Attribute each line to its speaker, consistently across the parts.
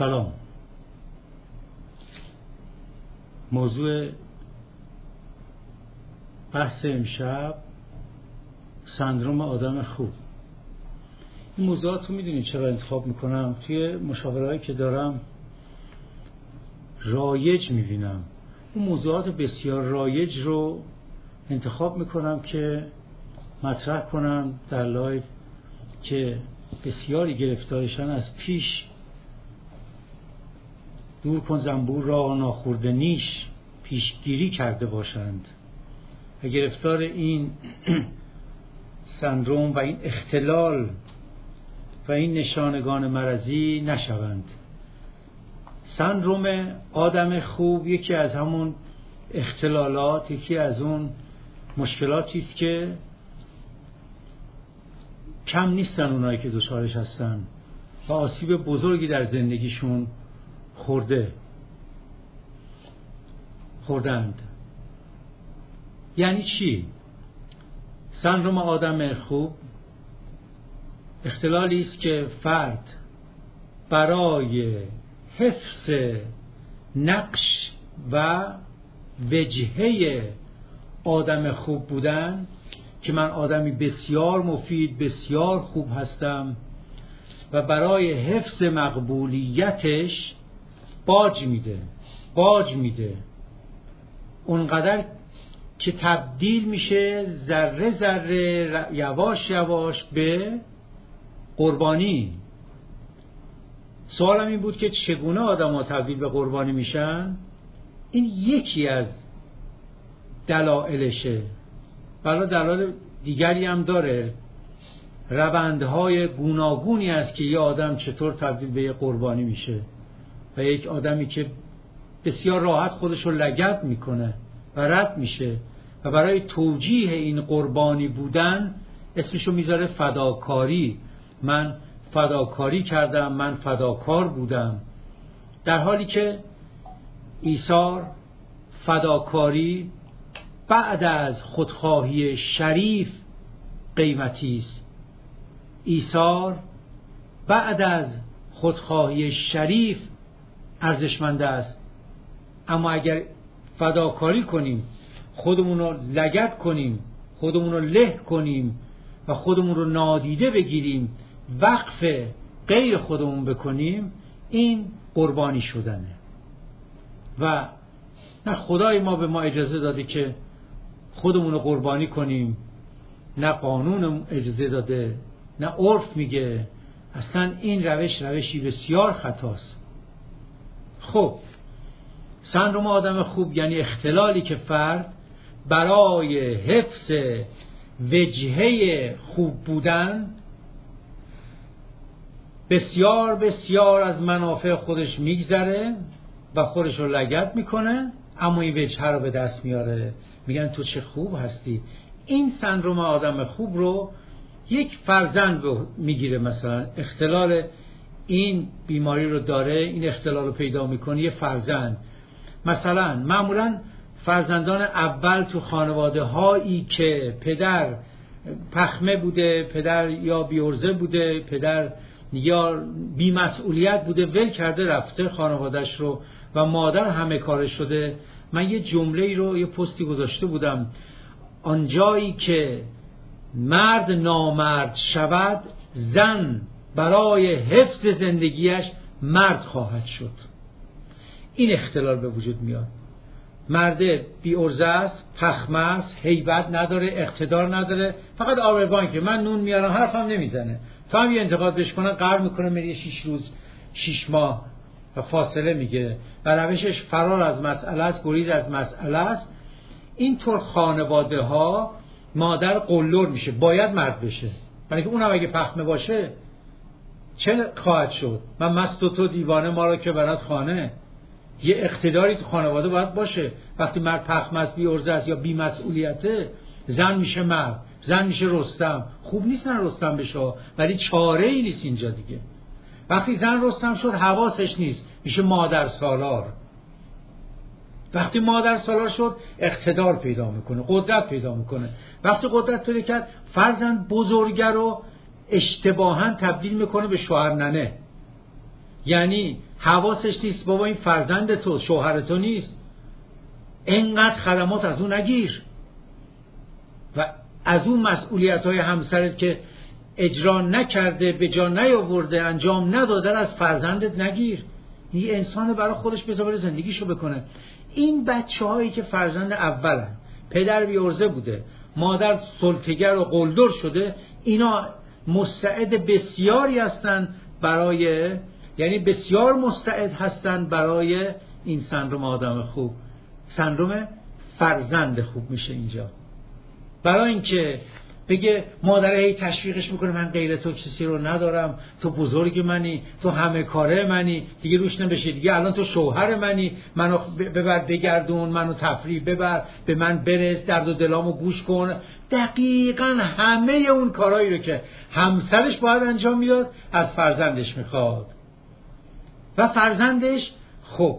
Speaker 1: سلام. موضوع بحث امشب سندروم آدم خوب. این موضوعات رو می‌دونید چرا انتخاب می‌کنم؟ توی مشاورهایی که دارم رایج می‌بینم. اون موضوعات بسیار رایج رو انتخاب می‌کنم که مطرح کنم در live که بسیاری گرفتارشن از پیش دور کن زنبور را ناخورده نیش پیشگیری کرده باشند. و گرفتار این سندروم و این اختلال و این نشانگان مرضی نشوند. سندروم آدم خوب یکی از همون اختلالات یکی از اون مشکلاتی است که کم نیستن اونایی که دچارش هستن و آسیب بزرگی در زندگیشون خورده خوردند یعنی چی؟ سندروم آدم خوب اختلالی است که فرد برای حفظ نقش و وجهه آدم خوب بودن که من آدمی بسیار مفید بسیار خوب هستم و برای حفظ مقبولیتش باج میده باج میده. اونقدر که تبدیل میشه ذره ذره یواش یواش به قربانی. سوالم این بود که چگونه آدم ها تبدیل به قربانی میشن؟ این یکی از دلایلشه. بلا دلایل دیگری هم داره. روندهای گوناگونی است که یه آدم چطور تبدیل به یه قربانی میشه. و یک آدمی که بسیار راحت خودش رو لگت می‌کنه و رد میشه و برای توجیه این قربانی بودن اسمشو می‌ذاره فداکاری. من فداکاری کردم من فداکار بودم. در حالی که ایثار فداکاری بعد از خودخواهی شریف قیمتی است. ایثار بعد از خودخواهی شریف ارزشمند است. اما اگر فداکاری کنیم خودمون رو لگت کنیم خودمون رو له کنیم و خودمون رو نادیده بگیریم وقف غیر خودمون بکنیم این قربانی شدنه. و نه خدای ما به ما اجازه داده که خودمون رو قربانی کنیم نه قانون اجازه داده نه عرف میگه. اصلا این روش روشی بسیار خطاست. خب سندروم آدم خوب یعنی اختلالی که فرد برای حفظ وجهه خوب بودن بسیار بسیار از منافع خودش میگذره و خودش رو لگت می‌کنه اما این وجهه رو به دست میاره. میگن تو چه خوب هستی. این سندروم آدم خوب رو یک فرزند می‌گیره مثلا. اختلال این بیماری رو داره این اختلال رو پیدا می‌کنه یه فرزند. مثلا معمولا فرزندان اول تو خانواده هایی که پدر پخمه بوده پدر یا بیورزه بوده پدر یا بیمسئولیت بوده ول کرده رفته خانوادش رو و مادر همه کار شده. من یه جمله رو یه پستی گذاشته بودم. آنجایی که مرد نامرد شود زن برای حفظ زندگیش مرد خواهد شد. این اختلال به وجود میاد. مرده بی ارزه است پخمه است هیبت نداره اقتدار نداره. فقط آبربان که من نون میارم حرفم نمی‌زنه. تا هم یه انتقاد بهش کنه قرار می‌کنه میره شیش روز شیش ماه. و فاصله میگه و روشش فرار از مسئله است گریز از مسئله است. اینطور خانواده ها مادر قلور میشه. باید مرد بشه. برای که اونم اگه پخمه باشه چه خواهد شد؟ من مست و تو دیوانه ما را که برات خانه. یه اقتداری تو خانواده باید باشه. وقتی مرد پخم است بی است یا بی مسئولیته زن میشه مرد زن میشه رستم. خوب نیستن رستم بشه ولی چاره ای نیست اینجا دیگه. وقتی زن رستم شد حواسش نیست. میشه مادر سالار. وقتی مادر سالار شد اقتدار پیدا می‌کنه قدرت پیدا می‌کنه. وقتی قدرت پیدا کرد فرزند بزرگه رو اشتباها تبدیل می‌کنه به شوهر ننه یعنی حواسش نیست بابا این فرزند تو شوهر تو نیست. انقدر خدمات از اون نگیر. و از اون مسئولیت های همسرت که اجرا نکرده به جا نیاورده انجام نداده از فرزندت نگیر. این انسان برای خودش بذاره زندگیشو بکنه. این بچه هایی که فرزند اولن پدر بیورزه بوده مادر سلطگر و قلدر شده اینا مستعد بسیاری هستند برای یعنی بسیار مستعد هستند برای این سندروم آدم خوب. سندروم فرزند خوب میشه اینجا. برای اینکه بگه مادر هی تشویقش می‌کنه من غیر تو کسی رو ندارم تو بزرگ منی تو همه کاره منی دیگه روش نمیشه دیگه الان تو شوهر منی منو ببر بگردون منو تفریح ببر به من برس درد و دلامو گوش کن. دقیقا همه اون کارهایی رو که همسرش باید انجام می‌داد از فرزندش می‌خواد. و فرزندش خب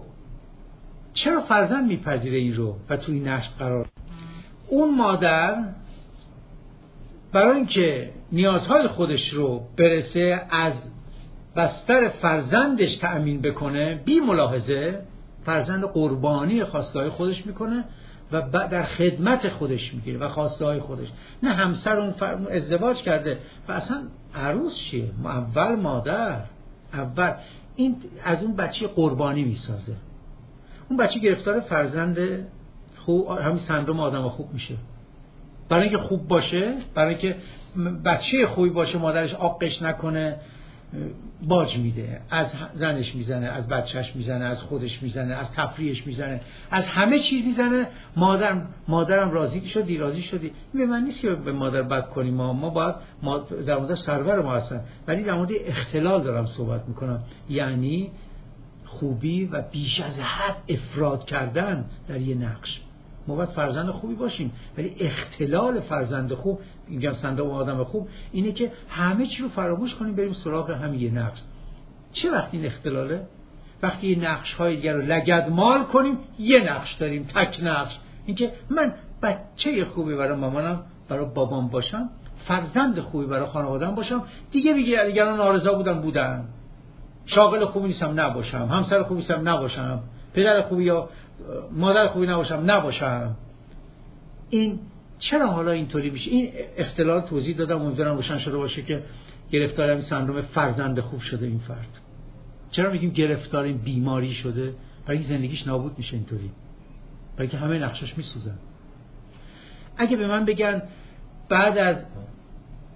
Speaker 1: چرا فرزند میپذیره این رو و توی نشت قرار؟ اون مادر برای اینکه نیازهای خودش رو برسه از بستر فرزندش تأمین بکنه بی ملاحظه فرزند قربانی خواسته خودش می‌کنه و در خدمت خودش می‌گیره و خواسته های خودش. نه همسر اون ازدواج کرده و اصلا عروس چیه؟ اول مادر. اول این از اون بچه قربانی می‌سازه. اون بچه گرفتار فرزند خوب همین سندروم آدم خوب میشه. برای اینکه خوب باشه برای اینکه بچه خوبی باشه مادرش آقش نکنه باج میده. از زنش می‌زنه از بچهش می‌زنه از خودش می‌زنه از تفریحش می‌زنه از همه چیز می‌زنه. مادرم مادرم راضی شدی راضی شدی. به من نیست که به مادر بد کنیم. ما ما باید ما در مورد سرور ما هستن. ولی در مورد اختلال دارم صحبت می‌کنم. یعنی خوبی و بیش از حد افراد کردن در یه نقش. ما باید فرزند خوبی باشیم. ولی اختلال فرزند خوب سنده و آدم خوب اینه که همه چی رو فراموش کنیم بریم سراغ همین یه نقش. چه وقتی این اختلاله؟ وقتی یه نقش های دیگر رو لگد مال کنیم یه نقش داریم تک نقش. اینکه من بچه خوبی برای مامانم برای بابام باشم فرزند خوبی برای خانوادم باشم دیگه دیگه دیگران آرزا بودن بودن. شاغل خوبی نیستم نباشم. همسر خوبی نیستم نباشم. پدر خوبی یا مادر خوبی نباشم نباشم. این چرا حالا اینطوری میشه؟ این اختلال توضیح دادم امیدوارم روشن شده باشه که گرفتار این سندروم فرزند خوب شده این فرد. چرا میگیم گرفتار این بیماری شده؟ برای زندگیش نابود میشه اینطوری. برای که همه نقشش میسوزن. اگه به من بگن بعد از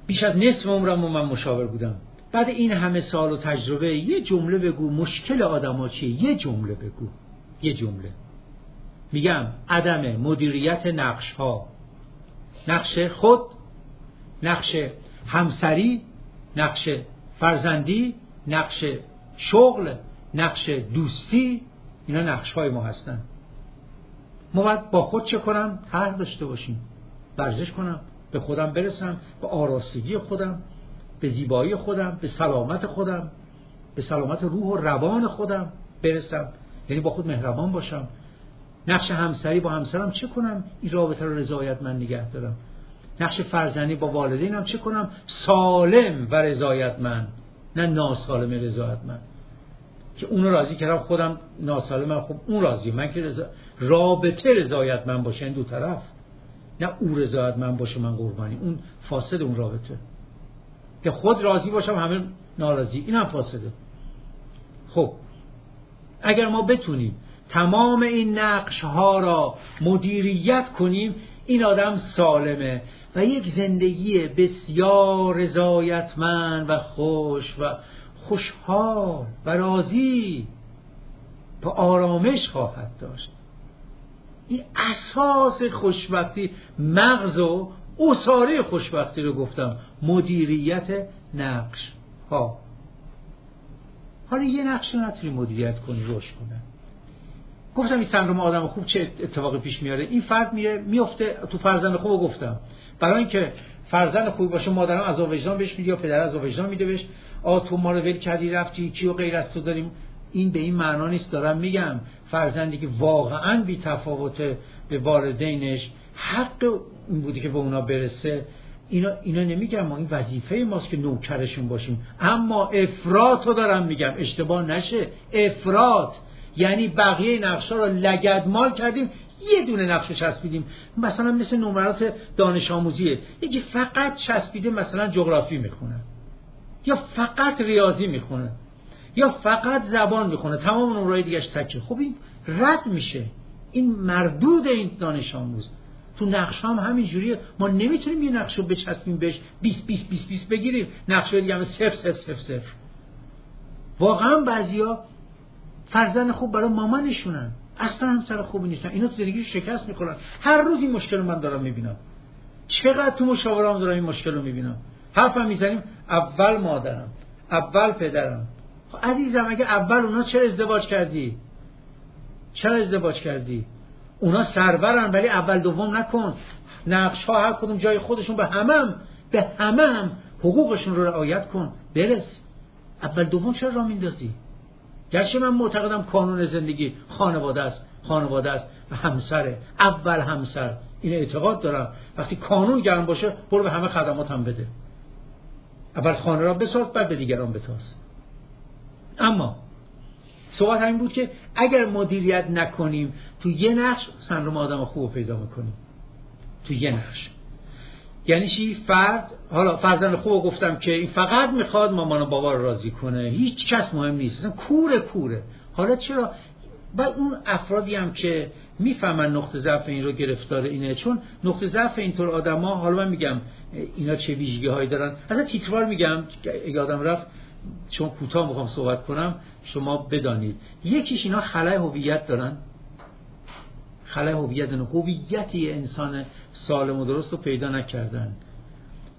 Speaker 1: بیش از نصف عمرم من مشاور بودم بعد این همه سال و تجربه یه جمله بگو مشکل آدم چیه؟ یه جمله بگو. یه جمله. میگم عدم مدیریت نقش ها نقش خود نقش همسری نقش فرزندی نقش شغل نقش دوستی اینا نقش های ما هستن. ما باید با خود چه کنم؟ طرح داشته باشیم. ورزش کنم به خودم برسم به آراستگی خودم به زیبایی خودم به سلامت خودم به سلامت روح و روان خودم برسم. یعنی با خود مهربان باشم. نقش همسری با همسرم چه کنم؟ این رابطه رو رضایت من نگه دارم. نقش فرزندی با والدینم چه کنم؟ سالم و رضایت من. نه ناسالم رضایت من. که اونو راضی کردم خودم ناسالم خب اون راضی. من که رضا... رابطه رضایت من باشه این دو طرف. نه او رضایت من باشه من قربانی. اون فاسد اون رابطه. که خود راضی باشم همه ناراضی. این هم فاسده. خب اگر ما بتونیم تمام این نقش ها را مدیریت کنیم این آدم سالمه و یک زندگی بسیار رضایتمند و خوش و خوشحال و راضی و آرامش خواهد داشت. این اساس خوشبختی مغز و اصاره خوشبختی رو گفتم مدیریت نقش ها حالا یه نقش رو نتونی مدیریت کنی روش کنه گفتم این سندروم آدم خوب چه اتفاقی پیش میاره؟ این فرد میره میفته تو فرزند خوب گفتم. برای اینکه فرزند خوبی باشه مادرم از وجدان بهش میده یا پدر از وجدان میده بهش. آ تو ما رو ول کردی رفتی کیو غیر از تو داریم؟ این به این معنا نیست دارم میگم. فرزندی که واقعا بی تفاوت به والدینش حق این بودی که به اونا برسه. اینا, اینا نمیگم ما این وظیفه ماست که نوکرشون باشیم. اما افراد رو دارم میگم. اشتباه نشه. افراد یعنی بقیه نقشه رو لگدمال کردیم یه دونه نقشه چسبیدیم. مثلا مثل نمرات دانش آموزیه. یکی فقط چسبیده مثلا جغرافی می‌خونه. یا فقط ریاضی می‌خونه. یا فقط زبان می‌خونه. تمام نمرای دیگهش تکه خب این رد میشه. این مردود این دانش آموز. تو نقش هم همینجوریه. ما نمی‌تونیم یه نقش رو بچسبیم بهش. 20 20 20 20 بگیریم. نقشه دیگه هم صفر صفر صفر صفر. واقعا بعضیا فرزن خوب برای مامانشونن. اصلا هم سر خوبی نیستن. اینا تو زندگی شکست می‌خورن. هر روز این مشکل من دارم می‌بینم. چقدر تو مشاورام دارم این مشکل رو می‌بینم. حرفم می‌زنیم اول مادرم اول پدرم. خب عزیزم اگه اول اونا چه ازدواج کردی؟ چرا ازدواج کردی؟ اونا سرورن ولی اول دوم نکن. نقش ها هر کدوم جای خودشون به همم به همم حقوقشون رو رعایت کن. برس. اول دوم چرا را میندازی گرچه من معتقدم کانون زندگی خانواده است خانواده است و همسره اول همسر این اعتقاد دارم. وقتی کانون گرم باشه برو به همه خدمات هم بده. اول خانه را بساز بعد به دیگران بتاز. اما صحبت همین بود که اگر مدیریت نکنیم تو یه نقش سندروم آدم خوب پیدا می‌کنیم. تو یه نقش. یعنی چی؟ فرد حالا فرزند خوب گفتم که این فقط می‌خواد مامان و بابا رو راضی کنه. هیچ کس مهم نیست. کوره کوره. حالا چرا؟ و اون افرادی هم که می‌فهمن نقطه ضعف این رو گرفتار اینه. چون نقطه ضعف اینطور آدما حالا من میگم اینا چه ویژگی هایی دارن؟ اصلا تیتروار میگم یادم رفت چون کوتاه می‌خوام صحبت کنم شما بدانید. یکیش اینا خلای هویت دارن. خلای هویت دارن هویتی انسان سالم و درست رو پیدا نکردن.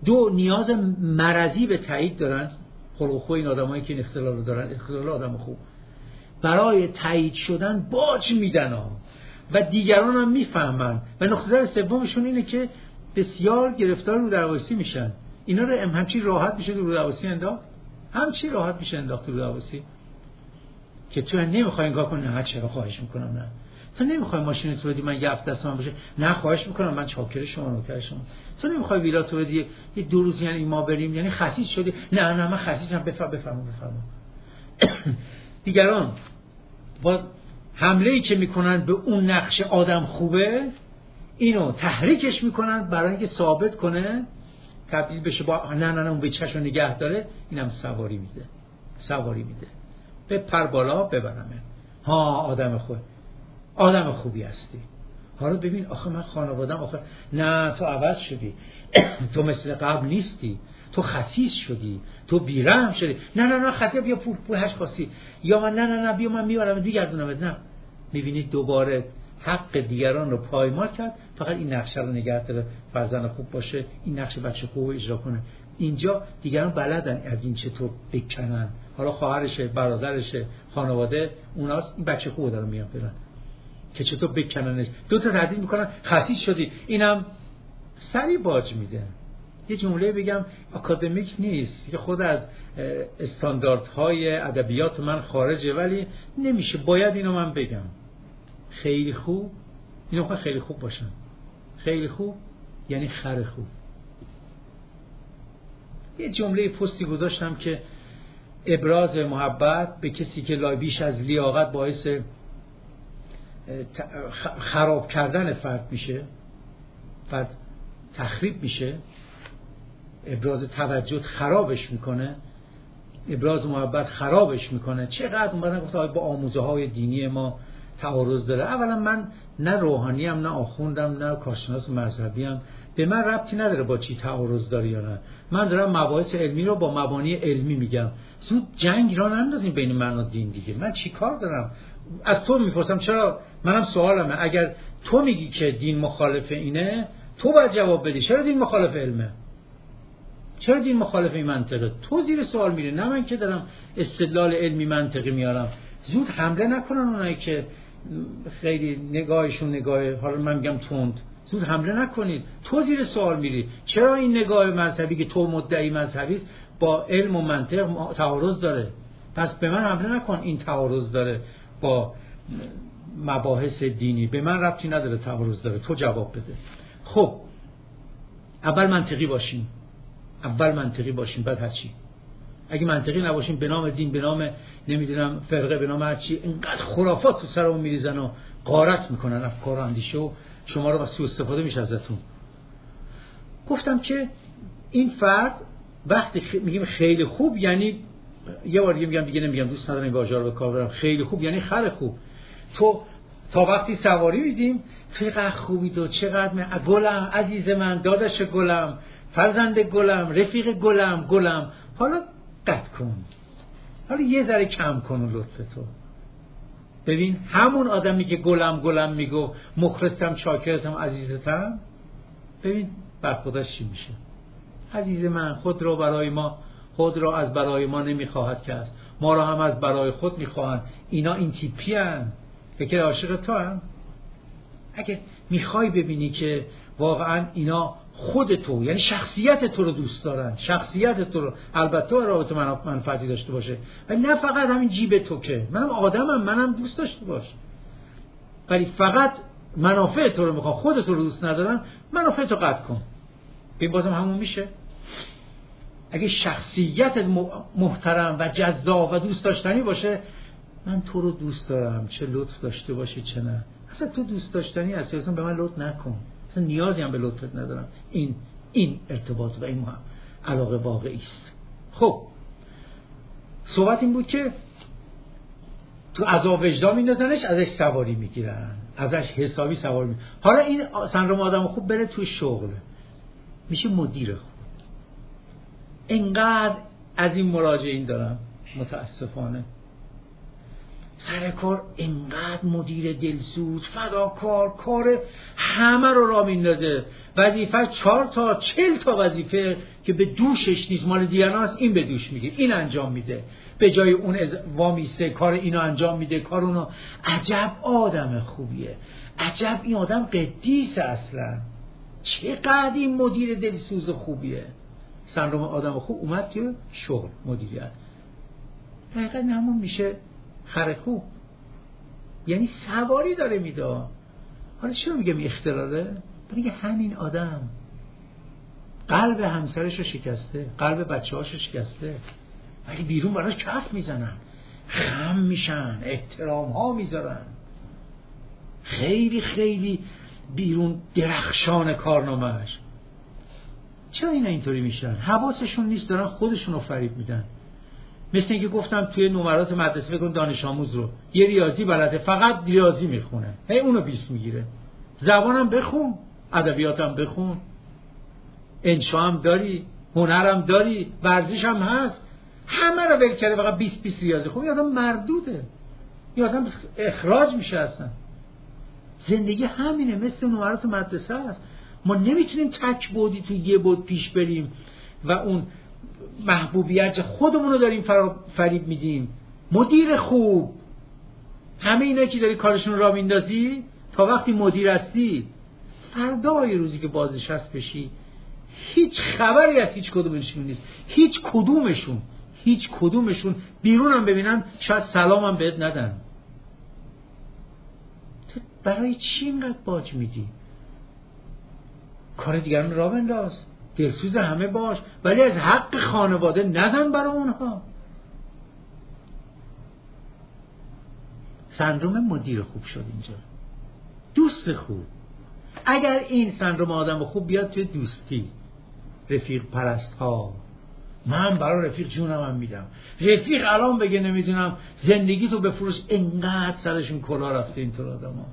Speaker 1: دو نیاز مرضی به تایید دارن. خلق این آدمایی که این اختلال رو دارن اختلال آدم خوب. برای تایید شدن باج میدن ها. و دیگران هم می‌فهمن. و نقطه سومشون اینه که بسیار گرفتار رو درواسی میشن. اینا رو همچی راحت میشه رو درواسی انداخت؟ همچی راحت میشه انداخت رو درواسی که تو نمی‌خوای نگاه کنی نه چرا خواهش می‌کنم نه. تو نمی‌خوای ماشین تو بدی من یه هفته دست من باشه؟ نه خواهش می‌کنم من چاکر شما نوکر شما تو نمی‌خوای ویلا تو بدی؟ یه دو روز یعنی ما بریم یعنی خسیس شدی؟ نه نه من خسیسم بفهم بفهم بفهم. دیگران با حمله ای که می‌کنن به اون نقش آدم خوبه اینو تحریکش می‌کنن برای اینکه ثابت کنه تبدیل بشه با نه نه نه اون به چشم نگه داره اینم سواری میده. سواری میده. به پر بالا ببرمه. ها آدم خوب آدم خوبی هستی. حالا ببین آخه من خانوادم آخه نه تو عوض شدی. تو مثل قبل نیستی. تو خسیس شدی. تو بیرحم شدی. نه نه نه خسیس بیا پول پول هش خاصی یا من نه نه نه بیا من می‌برم دیگردونم نه. می‌بینید دوباره حق دیگران رو پایمال کرد. فقط این نقشه رو نگه داره. فرزند خوب باشه. این نقشه بچه خوب اجرا کنه. اینجا دیگران بلدن از این چطور بکنن. حالا خواهرشه برادرشه خانواده اوناست. این بچه خوب دارن میان برن که چطور بکننش. دو تا تهدید می‌کنن خسیس شدی. اینم سری باج میده. یه جمله بگم اکادمیک نیست. که خود از استانداردهای ادبیات من خارجه ولی نمیشه. باید اینو من بگم. خیلی خوب. اینو خیلی خوب باشن. خیلی خوب یعنی خر خوب. یه جمله پستی گذاشتم که ابراز محبت به کسی که بیش از لیاقت باعث خراب کردن فرد میشه فرد تخریب میشه ابراز توجه خرابش می‌کنه ابراز محبت خرابش می‌کنه. چقدر اومدن گفت با آموزه های دینی ما تعارض داره. اولا من نه روحانی هم نه آخوندم نه کارشناس مذهبی هم به من ربطی نداره با چی تعارض داره یا نه. من دارم مباحث علمی رو با مبانی علمی میگم. زود جنگ را نندازیم بین من و دین دیگه. من چی کار دارم؟ از تو می‌پرسم چرا منم سوالمه. اگر تو میگی که دین مخالف اینه تو باید جواب بدی. چرا دین مخالف علمه؟ چرا دین مخالف این منطقه؟ تو زیر سوال میره نه من که دارم استدلال علمی منطقی میارم. زود حمله نکنن اونایی که خیلی نگاهشون نگاه حالا من میگم تند. زود حمله نکنید. تو زیر سوال میری. چرا این نگاه مذهبی که تو مدعی مذهبی است با علم و منطق تعارض داره؟ پس به من حمله نکن. این تعارض داره با مباحث دینی. به من ربطی نداره تعارض داره. تو جواب بده. خب اول منطقی باشیم اول منطقی باشیم بعد هرچی اگه منطقی نباشیم به نام دین به نام نمی‌دونم فرقه به نام هرچی اینقدر خرافات تو سرمون میریزن و قارت می‌کنن افکار اندیشه و شما رو سوء استفاده میشه ازتون. گفتم که این فرد وقتی میگیم خیلی خوب یعنی یه بار دیگه میگم دیگه نمیگم دوست ندارم این واژه رو به کار برم. خیلی خوب یعنی خر خوب. تو تا وقتی سواری میدیم چقدر خوبی تو چقدر من گلم عزیز من دادش گلم فرزند گلم رفیق گلم گلم. حالا قطع کن. حالا یه ذره کم کن لطف تو. ببین همون آدمی که گلم گلم میگو. مخلصتم چاکرتم عزیزتم. ببین بر خودش چی میشه؟ عزیز من خود را برای ما خود را از برای ما نمی‌خواهد کرد. ما را هم از برای خود می‌خواهند. اینا این تیپی هن؟ فکر عاشق تو هم. اگه می‌خوای ببینی که واقعا اینا خود تو یعنی شخصیت تو رو دوست دارن شخصیت تو رو البته رابطه منفعتی داشته باشه ولی نه فقط همین جیب تو که. منم آدمم منم دوست داشته باش. ولی فقط منافع تو رو می‌خوام خود تو رو دوست ندارن منافع تو قطع کن. ببین بازم همون میشه. اگه شخصیت محترم و جذاب و دوست داشتنی باشه من تو رو دوست دارم چه لطف داشته باشی چه نه. اصلا تو دوست داشتنی هستی اصلا به من لطف نکن. اصلا نیازی هم به لطفت ندارم. این این ارتباط و این هم علاقه واقعی است. خب. صحبت این بود که تو عذاب وجدان میندازنش ازش سواری می‌گیرن. ازش حسابی سواری می‌گیرن حالا این سندروم آدم خوب بره توی شغل. میشه مدیر خوب. انقدر از این مراجعین دارم. متاسفانه. سر کار انقدر مدیر دلسوز فداکار کار همه رو را میندازه. وظیفه چهار تا چل تا وظیفه که به دوشش نیست. مال دیگران است این به دوش میگه این انجام میده. به جای اون وامیسته کار اینو انجام میده. کار اونو عجب آدم خوبیه. عجب این آدم قدیس اصلا. چقدر این مدیر دلسوز خوبیه. سندروم آدم خوب اومد که شغل مدیریت. دقیقا همون میشه خر خوب یعنی سواری داره میده. حالا چرا میگم اختلاله؟ برای همین آدم قلب همسرش رو شکسته قلب بچه رو شکسته. ولی بیرون براش کف می‌زنن. خم میشن احترام ها می‌ذارن. خیلی خیلی بیرون درخشان کارنامهش چرا اینا اینطوری میشن؟ حواسشون نیست دارن خودشون رو فریب میدن. مثل اینکه گفتم توی نمرات مدرسه بکن دانش آموز رو. یه ریاضی بلده فقط ریاضی می‌خونه. هی اونو بیست می‌گیره. زبانم بخون ادبیاتم بخون. انشا هم داری هنرم داری ورزش هم هست. همه رو ول کرده فقط 20 20 ریاضی خوب یادم مردوده. یادم اخراج میشه اصلا. زندگی همینه مثل نمرات مدرسه است. ما نمی‌تونیم تک بودی تو یه بود پیش بریم و اون محبوبیت خودمون رو داریم فریب میدیم. مدیر خوب. همه اینا که داری کارشون را میندازی تا وقتی مدیر هستی فردای روزی که بازنشست بشی هیچ خبری از هیچ کدومشون نیست. هیچ کدومشون هیچ کدومشون بیرون هم ببینن شاید سلام هم بهت ندن. برای چی اینقدر باج میدی؟ کار دیگران را بنداز. دلسوز همه باش ولی از حق خانواده ندن برای اونها. سندروم مدیر خوب شد اینجا. دوست خوب. اگر این سندروم آدم خوب بیاد توی دوستی. رفیق پرست ها من برای رفیق جونم هم میدم. رفیق الان بگه نمی‌دونم زندگی تو بفروش انقدر سرشون کلا رفته اینطور آدم ها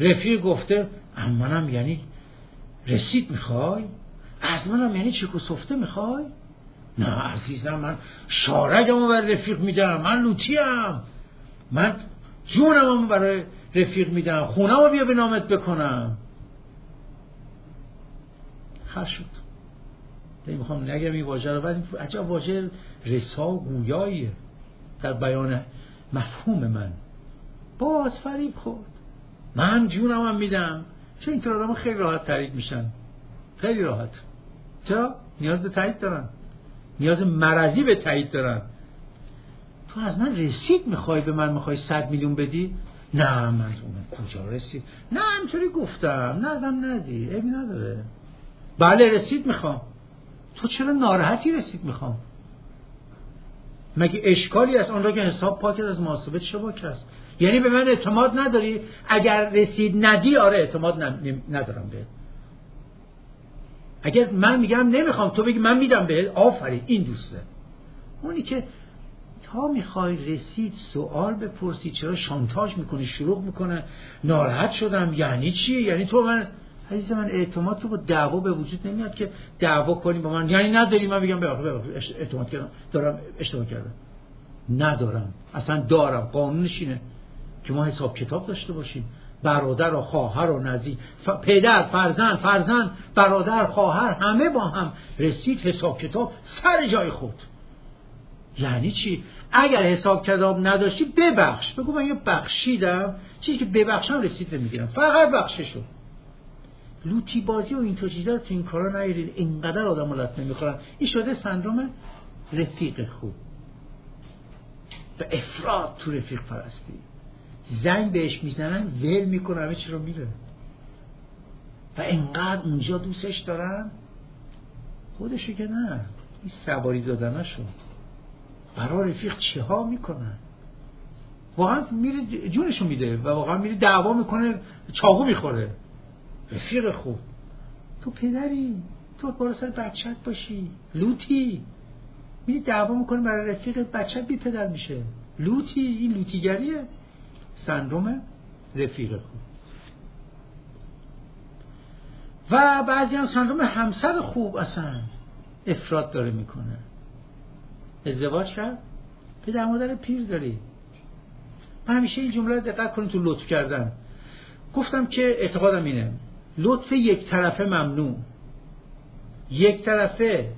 Speaker 1: رفیق گفته منم یعنی رسید می‌خوای؟ از منم یعنی چک و سفته می‌خوای؟ نه عزیزم من شارگمو برای رفیق میدم من لوتیم. من جونمو برای رفیق میدم خونمو بیا به نامت بکنم. خر شد. می‌خوام نگم این واژه رو ولی عجب واژه رسا و گویاییه. در بیان مفهوم من. باز فریب خورد. من جونم هم میدم. چون اینطور آدم خیلی راحت تایید میشن. خیلی راحت. چرا؟ نیاز به تایید دارن. نیاز مرضی به تایید دارن. تو از من رسید می‌خوای به من می‌خوای صد میلیون بدی؟ نه من کجا رسید؟ نه همچوری گفتم. نه ندم ندی. عیبی نداره. بله رسید می‌خوام. تو چرا ناراحتی رسید می‌خوام؟ مگه اشکالی است آن را که حساب پاکت از محاسبه چه باک است؟ یعنی به من اعتماد نداری. اگر رسید ندی آره اعتماد ندارم به اگر من میگم نمی‌خوام تو بگی من میدم به آفرین این دوسته. اونی که تا می‌خوای رسید سوال بپرسی چرا شانتاج می‌کنی شروع می‌کنه ناراحت شدم یعنی چیه یعنی تو من عزیز من اعتماد تو با دعوا به وجود نمیاد که دعوا کنی با من. یعنی نداری؟ من بگم اعتماد کردم. دارم اشتباه کردم. ندارم. اصلا دارم. قانونش اینه. که ما حساب کتاب داشته باشیم. برادر و خواهر و نزی پدر فرزند فرزند برادر خواهر همه با هم رسید حساب کتاب سر جای خود. یعنی چی؟ اگر حساب کتاب نداشتی ببخش. بگو من یه بخشیدم. چیزی که ببخشم رسید می‌گیرم. فقط بخششو. لوتی بازی و این تو چیزا تو این کارا نیارید. اینقدر آدم لط نمی‌خورن این شده سندروم رفیق خوب. به افراد تو رفیق پرستی. زنگ بهش می‌زنن ول می‌کنه همه چی رو میره و انقدر اونجا دوستش دارن خودشو که نه. این سواری دادنشو. برای رفیق چه ها می‌کنن؟ واقعا میره جونشو میده و واقعا میره دعوا می‌کنه چاقو می‌خوره. رفیق خوب. تو پدری تو برای سر بچت باشی. لوتی. میری دعوا می‌کنه برای رفیق بچت بی پدر میشه. لوتی این لوتیگریه. سندروم رفیق خوب و بعضی هم سندروم همسر خوب اصلا افراد داره می‌کنه. ازدواج کرد؟ پدر مادر پیر داری. من همیشه این جمله دقت کنید تو لطف کردن. گفتم که اعتقادم اینه. لطف یک طرفه ممنوع. یک طرفه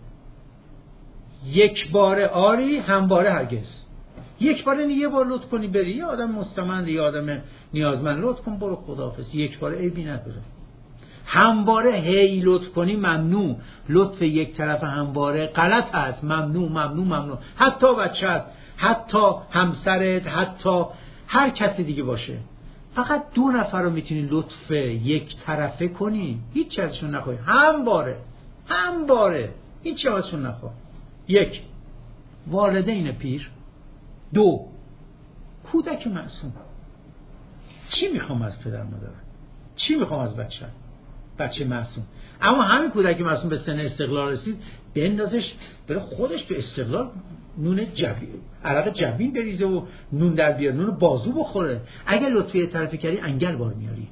Speaker 1: یک بار آری همباره هرگز. یک بار یه بار لطف کنی بری. یه آدم مستمند یه آدم نیازمند. لطف کن برو خداحافظ یک بار عیبی نداره. همواره هی لطف کنی ممنوع لطف یک طرف همواره غلط است. ممنوع ممنوع ممنوع حتی بچت حتی همسرت حتی هر کسی دیگه باشه. فقط دو نفر رو می‌تونی لطف یک طرفه کنی. هیچ ازشون نخوای. هم باره هم باره هیچ ازشون نخواه یک والدین پیر. دو کودک معصوم. چی می‌خوام از پدر مادر؟ چی می‌خوام از بچه؟ بچه معصوم. اما همین کودک معصوم به سن استقلال رسید بندازش بره خودش به استقلال نون جبین عرق جبین بریزه و نون در بیار نون بازو بخوره. اگر لطفی طرف کردی انگل بار میاری.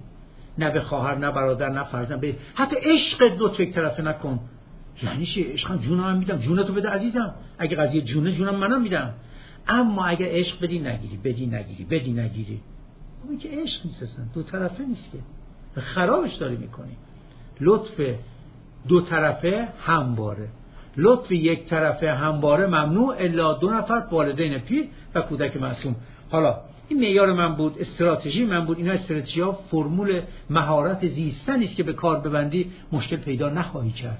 Speaker 1: نه به خواهر نه برادر نه فرزند به حتی عشق لطف یک طرفه نکن. یعنی چی؟ عشقم جون هم میدم جونتو بده عزیزم. اگه قضیه جونه جونم منم میدم. اما اگه عشق بدی نگیری بدی نگیری بدی نگیری. اون که عشق نیست دو طرفه نیست که. خرابش داری می‌کنی. لطف دو طرفه همواره. لطف یک طرفه همواره ممنوع الا دو نفر والدین پیر و کودک معصوم. حالا این معیار من بود استراتژی من بود. اینا استراتژی ها فرمول مهارت زیستن است که به کار ببندی مشکل پیدا نخواهی کرد.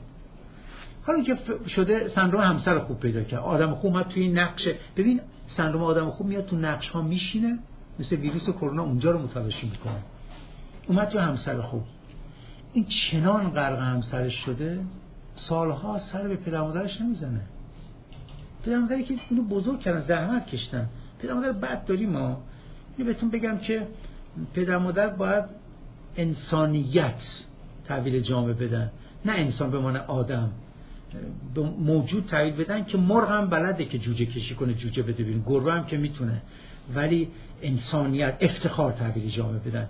Speaker 1: حالا که شده سندروم همسر خوب پیدا کرد. آدم خوب اومد توی نقشه. ببین سندروم آدم خوب میاد تو نقش ها میشینه مثل ویروس کرونا اونجا رو متلاشی می‌کنه. اومد تو همسر خوب. این چنان غرق همسرش شده سالها سر به پدر مادرش نمی‌زنه. پدر مادری که اینو بزرگ کردن زحمت کشتن. پدر مادر بد داریم ما. اینو بهتون بگم که پدر مادر باید انسانیت تحویل جامعه بدن نه انسان من آدم. موجود تحویل بدن که مرغ هم بلده که جوجه کشی کنه جوجه بده بیرون. گربه هم که می‌تونه. ولی انسانیت افتخار تحویل جامعه بدن.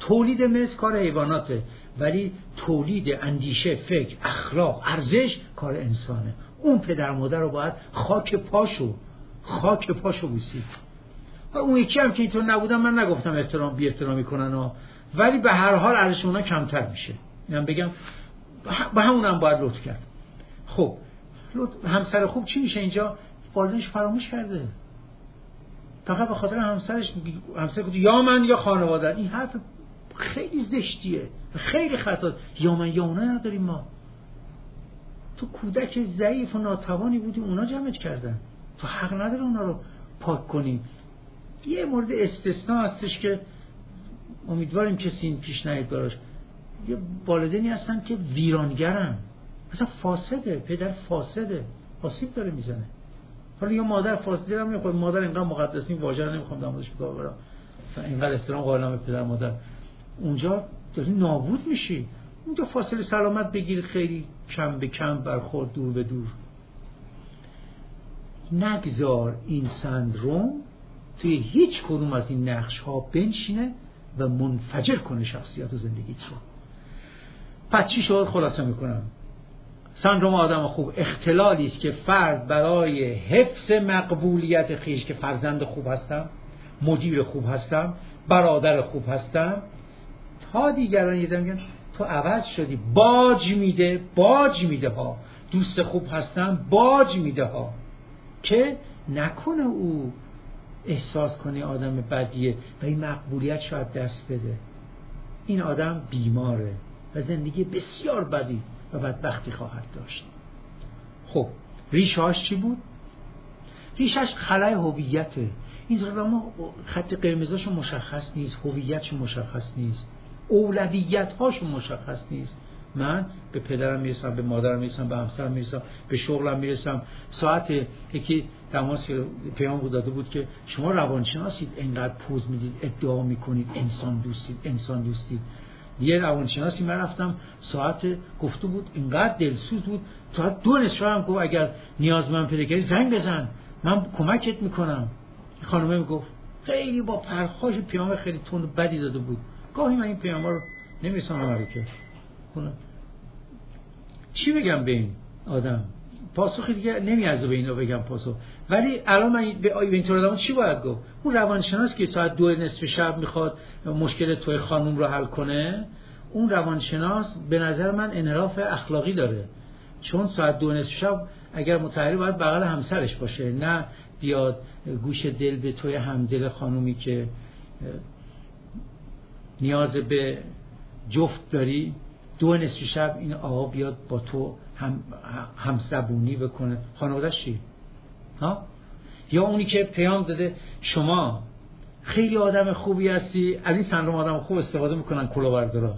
Speaker 1: تولید مثل کار حیواناته. ولی تولید اندیشه فکر اخلاق ارزش کار انسانه. اون پدر مادر رو باید خاک پاشو خاک پاشو بوسید و اون یکی هم که اینطور نبودم من نگفتم احترام بی احترامی کنن و ولی به هر حال ارزش اونا کمتر میشه. اینم بگم. به همون هم باید لطف کرد. خب همسر خوب چی میشه اینجا؟ والدینش فراموش کرده. فقط به خاطر همسرش همسر یا من یا خانواده. این حرف خیلی زشتیه. خیلی خطا. یا من یا اونا نداریم ما. تو کودک ضعیف و ناتوانی بودی اونا جمعت کردن. تو حق نداره اونا رو پاک کنی یه مورد استثناء هستش که امیدواریم کسی این پیش نیاد براش یه والدینی هستن که ویرانگرن. اصلا فاسده پدر فاسده. آسیب داره می‌زنه. حالا یا مادر فاسده هم می‌خواد مادر اینقدر مقدس این واژه نمی‌خوام در موردش بگم اینقدر احترام قائلم پدر مادر. اونجا داری نابود میشی. اونجا فاصله سلامت بگیر خیلی کم به کم برخورد دور به دور. نگذار این سندروم توی هیچ کدوم از این نقش ها بنشینه و منفجر کنه شخصیت و زندگیت رو. پس چی شد خلاصه می‌کنم. سندروم آدم خوب. اختلالی است که فرد برای حفظ مقبولیت خیش که فرزند خوب هستم مدیر خوب هستم برادر خوب هستم تا دیگران یه میگن تو عوض شدی باج میده باج میده ها. دوست خوب هستم باج میده ها. که نکنه او احساس کنه آدم بدیه و این مقبولیت شاید دست بده. این آدم بیماره و زندگی بسیار بدی. و بدبختی خواهد داشت. خب ریشاش چی بود؟ ریشش خلای هویته. این ما خط قرمزاشو مشخص نیست هویتش مشخص نیست اولویت هاشون مشخص نیست. من به پدرم می‌رسم به مادرم می‌رسم به همسرم می‌رسم به شغلم می‌رسم. ساعت یکی تماس پیام بود داده بود که شما روانشناسید انقدر پوز می‌دید ادعا می‌کنید انسان دوستید انسان دوستید. یه روانشناسی من رفتم ساعت گفته بود اینقدر دلسوز بود. ساعت دو نصف هم گفت اگر نیاز من پیدا کردی زنگ بزن. من کمکت می‌کنم. خانمه می‌گفت خیلی با پرخاش پیام خیلی تون بدی داده بود. گاهی من این پیام رو نمی‌رسم که چی بگم به این آدم؟ پاسخی دیگه نمیارزه به اینو بگم پاسخ. ولی الان من به اینطور آدم چی باید گفت؟ اون روانشناس که ساعت دو نصف شب می‌خواد مشکل توی خانوم رو حل کنه اون روانشناس به نظر من انحراف اخلاقی داره. چون ساعت دو نصف شب اگر متحری باید بغل همسرش باشه نه بیاد گوش دل به توی همدل خانومی که نیاز به جفت داری. دو نصف شب این آقا بیاد با تو هم همزبونی بکنه. خانوادهش چی؟ ها؟ یا اونی که پیام داده شما خیلی آدم خوبی هستی. از این سندروم آدم خوب استفاده می‌کنن کلاوردارا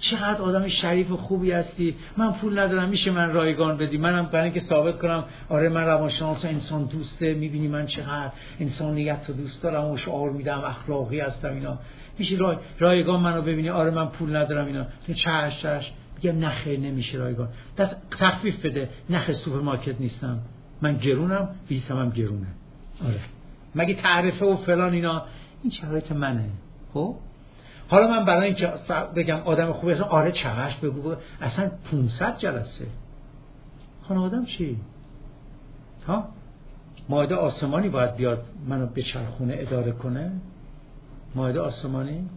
Speaker 1: چقدر آدم شریف و خوبی هستی. من پول ندارم میشه من رایگان بدی. منم برای اینکه ثابت کنم آره من روانشناس انسان دوسته. می‌بینی من چقدر انسانیت رو دوست دارم و شعار میدم اخلاقی هستم اینا. میشه رای... رایگان منو ببینی؟ آره من پول ندارم اینا. چش چش میگم نخه نمیشه رایگان. دست تخفیف بده. نخه سوپرمارکت نیستم. من گرونم بیسم هم گرونه. آره. مگه تعرفه و فلان اینا. این شرایط منه. خب؟ حالا من برای اینکه بگم آدم خوبی هستم آره چقش بگو اصلا 500 جلسه. آدم چی؟ ها؟ مایده آسمانی باید بیاد منو به چرخونه اداره کنه؟ مایده آسمانی؟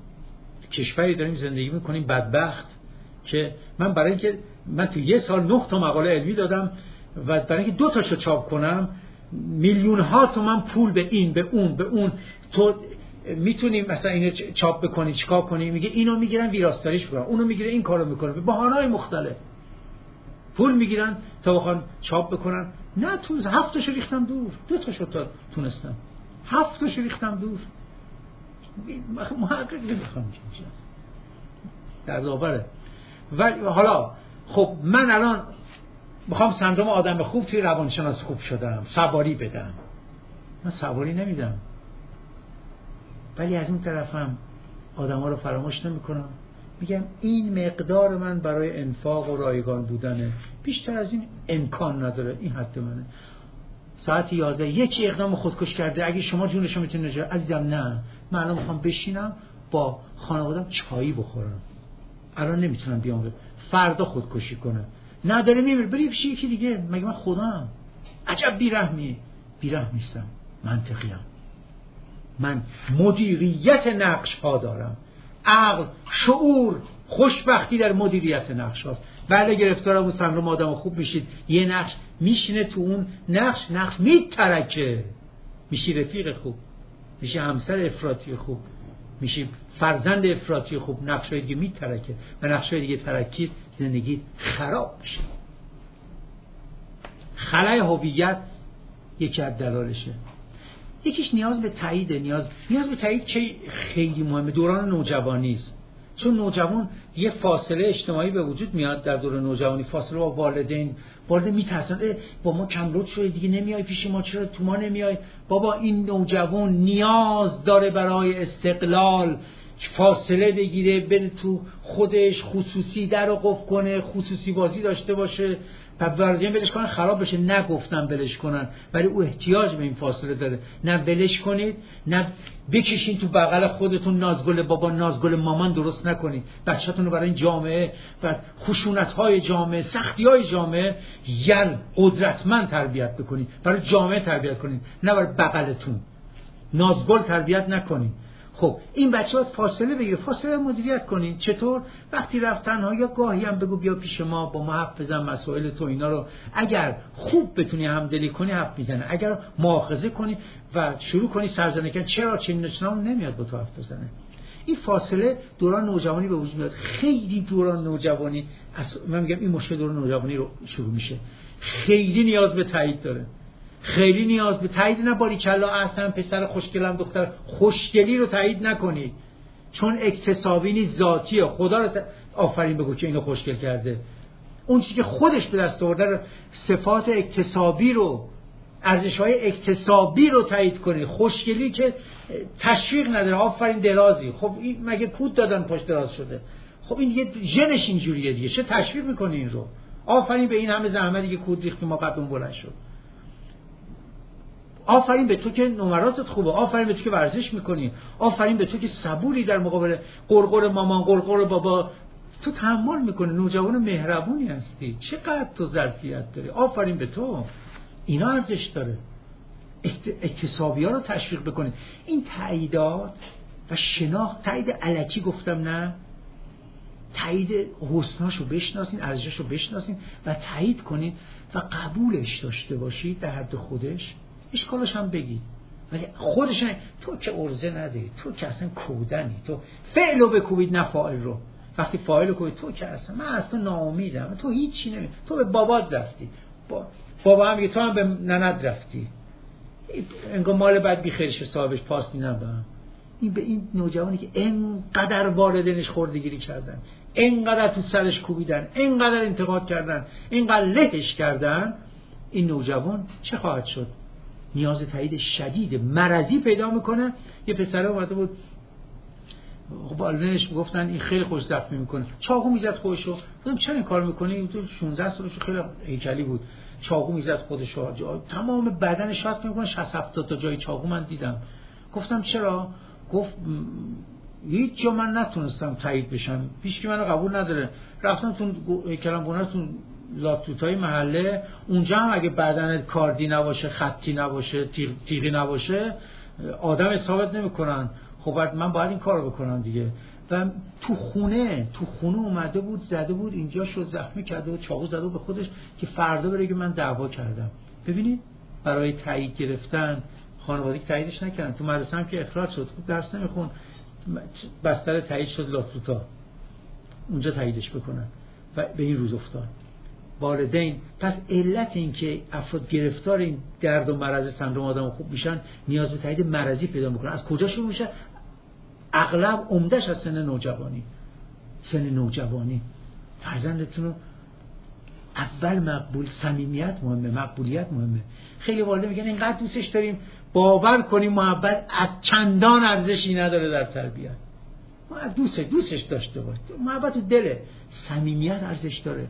Speaker 1: کشوری داریم زندگی می‌کنیم بدبخت که من برای اینکه من تو یه سال نه تا مقاله علمی دادم و برای اینکه دو تاشو چاپ کنم میلیون ها تومن پول به این به اون به اون. تو می‌تونیم مثلا اینو چاپ بکنی چیکار کنی؟ میگه اینو می‌گیرن ویراستاریش کنن اونو می‌گیره این کارو می‌کنه. به بهانه‌های مختلف. پول می‌گیرن تا بخوان چاپ بکنن. نه تو هفتاشو ریختم دور. دو تاشو تا تونستم. هفتاشو ریختم دور. محقق نمی‌خوام در داوره ولی حالا خب من الان می‌خوام سندروم آدم خوب توی روانشناس خوب شدم. سواری بدم. من سواری نمیدم. ولی از این طرفم ها رو فراموش نمی‌کنم. میگم این مقدار من برای انفاق و رایگان بودنه بیشتر از این امکان نداره. این حد منه. ساعت 11 یکی اقدام خودکش کرده. اگه شما جونشو می‌تونید نجات عزیزم نه. من الان می‌خوام بشینم با خانوادم چایی بخورم. الان نمی‌تونم بیام. فردا خودکشی کنه نداره میمیره بری یکی دیگه. مگه من خودم؟ عجب بیرحمی. بیرحم نیستم. منطقیم. من مدیریت نقش ها دارم. عقل شعور خوشبختی در مدیریت نقش هاست. بله گرفتار اون سندروم آدم خوب میشید. یه نقش میشینه تو اون نقش. نقش میترکه. میشی رفیق خوب. میشی همسر افراطی خوب. میشی فرزند افراطی خوب. نقشای دیگه میترکه. و نقشای دیگه ترکید زندگی خراب میشه. خلای هویت یکی از دلالشه یکیش نیاز به تایید نیاز نیاز به تایید که خیلی مهمه. دوران نوجوانی است. چون نوجوان یه فاصله اجتماعی به وجود میاد در دور نوجوانی. فاصله با والدین. والدین میترسن با ما کم شده دیگه نمیای پیش ما چرا تو ما نمیای؟ بابا این نوجوان نیاز داره برای استقلال. فاصله بگیره بره تو خودش خصوصی در رو قفل کنه خصوصی بازی داشته باشه. و والدین بلش کنن خراب بشه. نگفتم بلش کنن. ولی او احتیاج به این فاصله داره. نه بلش کنید نه بکشین تو بغل خودتون نازگل بابا نازگل مامان درست نکنید. بچهتون رو برای این جامعه و خشونت های جامعه سختی های جامعه یل قدرتمند تربیت بکنید. برای جامعه تربیت کنید نه برای بغلتون. نازگل تربیت نکنید. خب این بچه باید فاصله بگیره. فاصله مدیریت کنین. چطور؟ وقتی رفت تنها یا گاهی هم بگو بیا پیش ما با ما حرف بزن مسائل تو اینا رو. اگر خوب بتونی همدلی کنی حرف می‌زنه. اگر مؤاخذه کنی و شروع کنی سرزنه کردن چرا چنین چنان نمیاد با تو حرف بزنه؟ این فاصله دوران نوجوانی به وجود میاد. خیلی دوران نوجوانی من میگم این مشکل دوران نوجوانی رو شروع میشه. خیلی نیاز به تایید داره. خیلی نیاز به تایید نه باری کلا اصلا پسر خوشگلم دختر خوشگلی رو تایید نکنید چون اکتسابی نیست ذاتیه. خدا رو آفرین بگو که اینو خوشگل کرده. اون چیزی که خودش به دست آورده صفات اکتسابی رو ارزش های اکتسابی رو تایید کنید خوشگلی که تشویق نداره. آفرین درازی. خب این مگه کود دادن پشت دراز شده؟ خب این دیگه ژنش اینجوریه دیگه. چه تشویق می‌کنه این رو؟ آفرین به این همه زحمتی که کود ریختی ما قدم بلند شد. آفرین به تو که نمراتت خوبه. آفرین به تو که ورزش می‌کنی. آفرین به تو که صبوری در مقابل قرقر مامان قرقر بابا. تو تحمل می‌کنی. نوجوان مهربونی هستی. چقدر تو ظرفیت داری. آفرین به تو. اینا ارزش داره. اکتسابی ها رو تشویق بکنید این تاییدات و شناخت تایید علکی گفتم نه. تایید حسناشو بشناسین ارزشاشو بشناسین و تایید کنید و قبولش داشته باشید در حد خودش. اشکالش هم بگی. ولی خودش تو که ارزه نداری. تو که اصلا کودنی. تو فعل رو بکوبید نه فاعل رو وقتی فاعل رو کوبید تو که اصلا من از تو ناامیدم. تو هیچی نمی تو به بابات رفتی. با... بابا هم تو هم به نند رفتی. انگار مال بعد بی خیرش صاحبش پاس می این به این نوجوانی که انقدر واردنش خوردگیری کردن. انقدر تو سرش کوبیدن. انقدر انتقاد کردن. انقدر لهش کردن. این نوجوان چه خواهد شد؟ نیاز تایید شدید مرضی پیدا می‌کنه. یه پسره اومده بود خب والدینش می‌گفتن این خیلی خوش زخمی می‌کنه. چاقو می‌زد خودشو. گفتم چرا این کار می‌کنی؟ تو 16 سالش خیلی هیکلی بود. چاقو می‌زد خودشو. تمام بدن شات می‌کنه. 60 70 تا جای چاقو من دیدم. گفتم چرا؟ گفت هیچ جا من نتونستم تایید بشم. پیش منو قبول نداره. رفتم تو هیکلم تون لاتوتای محله. اونجا هم اگه بدنت کاردی نباشه خطی نباشه تیغی نباشه آدم حسابت نمی‌کنن. خب من باید این کار بکنم دیگه. و تو خونه تو خونه اومده بود زده بود اینجا شد زخمی کرده و چاقو زده به خودش که فردا بره که من دعوا کردم. ببینید برای تایید گرفتن خانواده که تاییدش نکردن. تو مدرسه هم که اخراج شد خوب درس نمیخون بستر تایید شد لاتوتا. اونجا تاییدش بکنن. و به این روز افتاد. والدین. پس علت این که افراد گرفتار این درد و مرض سندروم آدم خوب میشن نیاز به تایید مرضی پیدا می‌کنن. از کجا شروع میشه؟ اغلب عمدهش از سن نوجوانی. سن نوجوانی. فرزندتون رو اول مقبول صمیمیت مهمه مقبولیت مهمه. خیلی والده میگن اینقدر دوستش داریم باور کنیم محبت از چندان ارزشی نداره در تربیت. ما دوست دوستش داشته باش. محبت تو دله صمیمیت ارزش داره.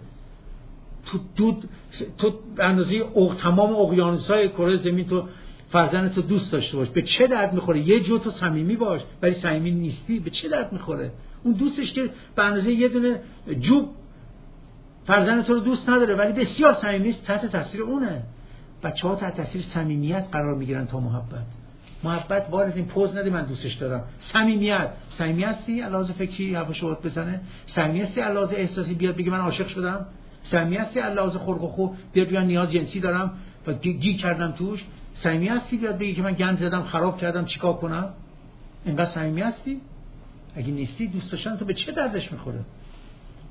Speaker 1: تو دود تو اندازه تمام اقیانوس های کره زمین تو فرزند تو دوست داشته باش. به چه درد می‌خوره؟ یه جو تو صمیمی باش ولی صمیمی نیستی. به چه درد می‌خوره؟ اون دوستش که به اندازه یه دونه جوب فرزند تو رو دوست نداره ولی بسیار صمیمی تحت تاثیر اونه. بچه ها تحت تاثیر صمیمیت قرار می‌گیرن تا محبت. محبت وارد این پوز نده من دوستش دارم. صمیمیت. صمیمیت سی علاوه فکری حرفشو بزنه صمیمیت سی علاوه احساسی بیاد بگه من عاشق شدم. سمی هستی؟ لحاظ خلق و خوب بیاد بیان نیاز جنسی دارم. و گی کردم توش. سمی هستی؟ بیاد بگی که من گند زدم خراب کردم چیکار کنم؟ اینقدر صمیمی هستی؟ اگه نیستی دوست تو به چه دردش می‌خوره؟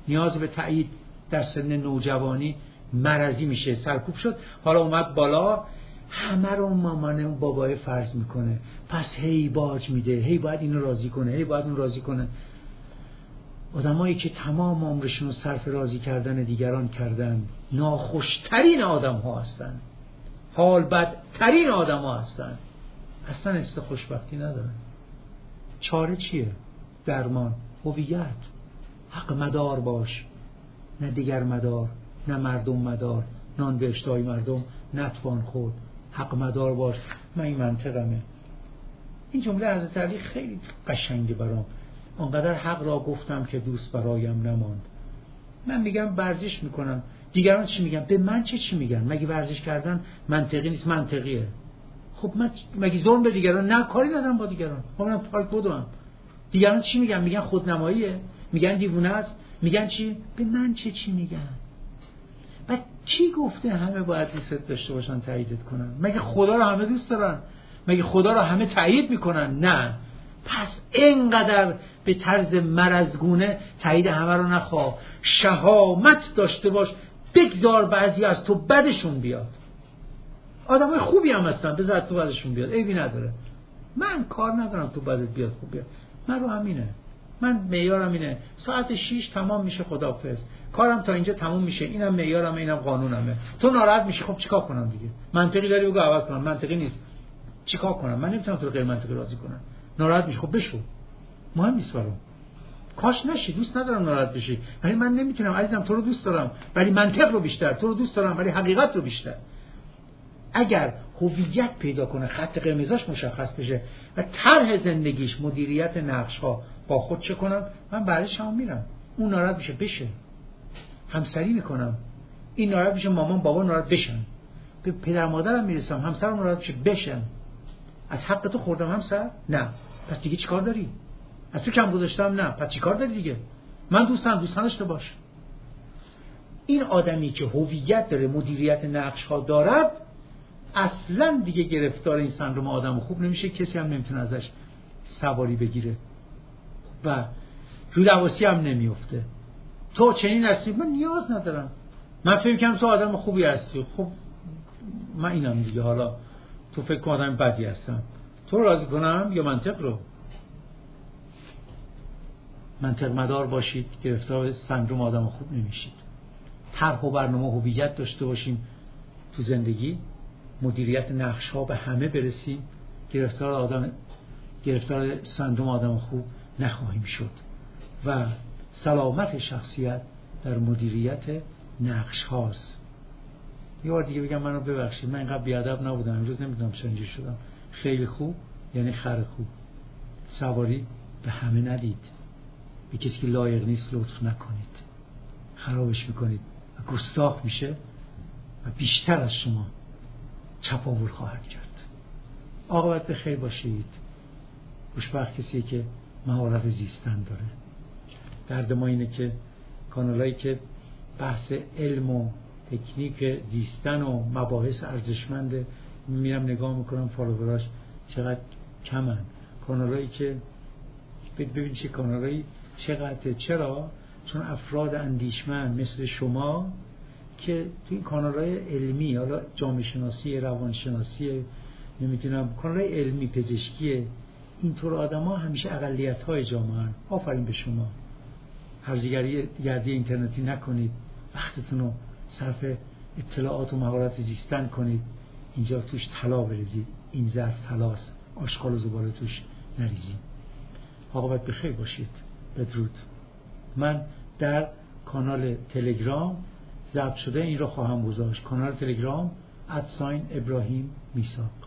Speaker 1: نیاز به تایید در سن نوجوانی مرضی میشه. سرکوب شد. حالا اومد بالا. همه رو مامانه اون بابای فرض می‌کنه. پس هی باج میده. هی باید اینو راضی کنه. هی باید اون راضی کنه. آدمایی که تمام عمرشون رو صرف راضی کردن دیگران کردن ناخوشترین آدم ها هستن. حال بدترین آدم ها هستن. اصلا است خوشبختی ندارن. چاره چیه؟ درمان هویت. حق مدار باش. نه دیگر مدار نه مردم مدار. نان به اشتهای مردم نتوان خود حق مدار باش. من این منطقمه. این جمله از علی خیلی قشنگه برام. آنقدر حق را گفتم که دوست برایم نماند. من میگم ورزش می‌کنم. دیگران چی میگن؟ به من چه چی میگن؟ مگه ورزش کردن منطقی نیست؟ منطقیه. خب من مگه ظلم به دیگران؟ نه کاری ندارم با دیگران. خب من پاک بودم دیگران چی میگن؟ میگن خودنماییه. میگن دیوونه است. میگن چی؟ به من چه چی میگن؟ و کی گفته همه باید دوست داشته باشن تاییدت کنن؟ مگه خدا رو همه دوست دارن؟ مگه خدا رو همه تایید می‌کنن؟ نه. پس اینقدر به طرز مرزگونه تایید همه رو نخواه شهامت داشته باش بگذار بعضی از تو بدشون بیاد. آدمای خوبی هم هستن بذار تو بدشون بیاد. عیبی نداره. من کار ندارم تو بدت بیاد خوب بیاد. من رو همینه. من میارم اینه. ساعت 6 تمام میشه خدافظ کارم تا اینجا تموم میشه. اینم معیارم اینم قانونمه. تو ناراحت میشی خب چیکار کنم دیگه؟ منطقی داری بگو عوض کنم. منطقی نیست. چیکار کنم؟ من نمی‌تونم تو رو غیر منطقی راضی کنم. ناراحت میشی خب بشو. مهم نیست برام. کاش نشی. دوست ندارم ناراحت بشی. ولی من نمی‌تونم. عزیزم تو رو دوست دارم. ولی منطق رو بیشتر. تو رو دوست دارم ولی حقیقت رو بیشتر. اگر هویت پیدا کنه خط قرمزاش مشخص بشه و طرح زندگیش مدیریت نقش ها با خود چه کنم؟ من بعدش هم میرم. اون ناراحت میشه بشه. همسری می‌کنم. این ناراحت میشه مامان بابا ناراحت بشن. به پدر مادرم می‌رسم همسرم ناراحت میشه بشن. از حق تو خوردم همسر نه. پس دیگه چیکار داری؟ از تو کم گذاشتم؟ نه. پس چیکار داری دیگه؟ من دوستم. دوست داشته باش. این آدمی که هویت داره مدیریت نقش ها دارد اصلا دیگه گرفتار این سندروم آدم خوب نمیشه. کسی هم نمی‌تونه ازش سواری بگیره. و رو دواسی هم نمیفته تو چنین هستی؟ من نیاز ندارم. من فکر کنم تو آدم خوبی هستی. خب من اینم دیگه. حالا تو فکر کنم آدم بدی هستم. تو راضی کنم یا منطق رو؟ منطق مدار باشید گرفتار سندروم آدم خوب نمیشید. طرح و برنامه هویت داشته باشیم. تو زندگی مدیریت نقش ها به همه برسیم. گرفتار آدم گرفتار سندروم آدم خوب نخواهیم شد. و سلامت شخصیت در مدیریت نقش هاست یه بار دیگه بگم منو ببخشید. من اینقدر بیادب نبودم. امروز نمی‌دونم چنجی شدم. خیلی خوب یعنی خر خوب. سواری به همه ندید. به کسی که لایق نیست لطف نکنید. خرابش می‌کنید. و گستاخ میشه و بیشتر از شما چپاور خواهد کرد. آقابت به خیر باشید. خوشبخت کسی که مهارت زیستن داره. درد ما اینه که کانالایی که بحث علم و تکنیک زیستن و مباحث ارزشمند میرم نگاه می‌کنم فالووراش چقدر کمن. کانالایی که ببین چه کانالایی چقدر چرا؟ چون افراد اندیشمند مثل شما که تو این کانالهای علمی حالا جامعه شناسی روانشناسی نمی‌دونم کانالهای علمی پزشکی اینطور آدما همیشه اقلیت های جامعه آفرین به شما. هرزیگری گردی اینترنتی نکنید. وقتتون رو صرف اطلاعات و مهارت زیستن کنید. اینجا توش طلا بریزید. این ظرف طلاست. آشغال و زباله توش نریزید. آقا باید بخیر باشید. بدرود. من در کانال تلگرام ضبط شده این را خواهم گذاشت. کانال تلگرام ادساین ابراهیم میساق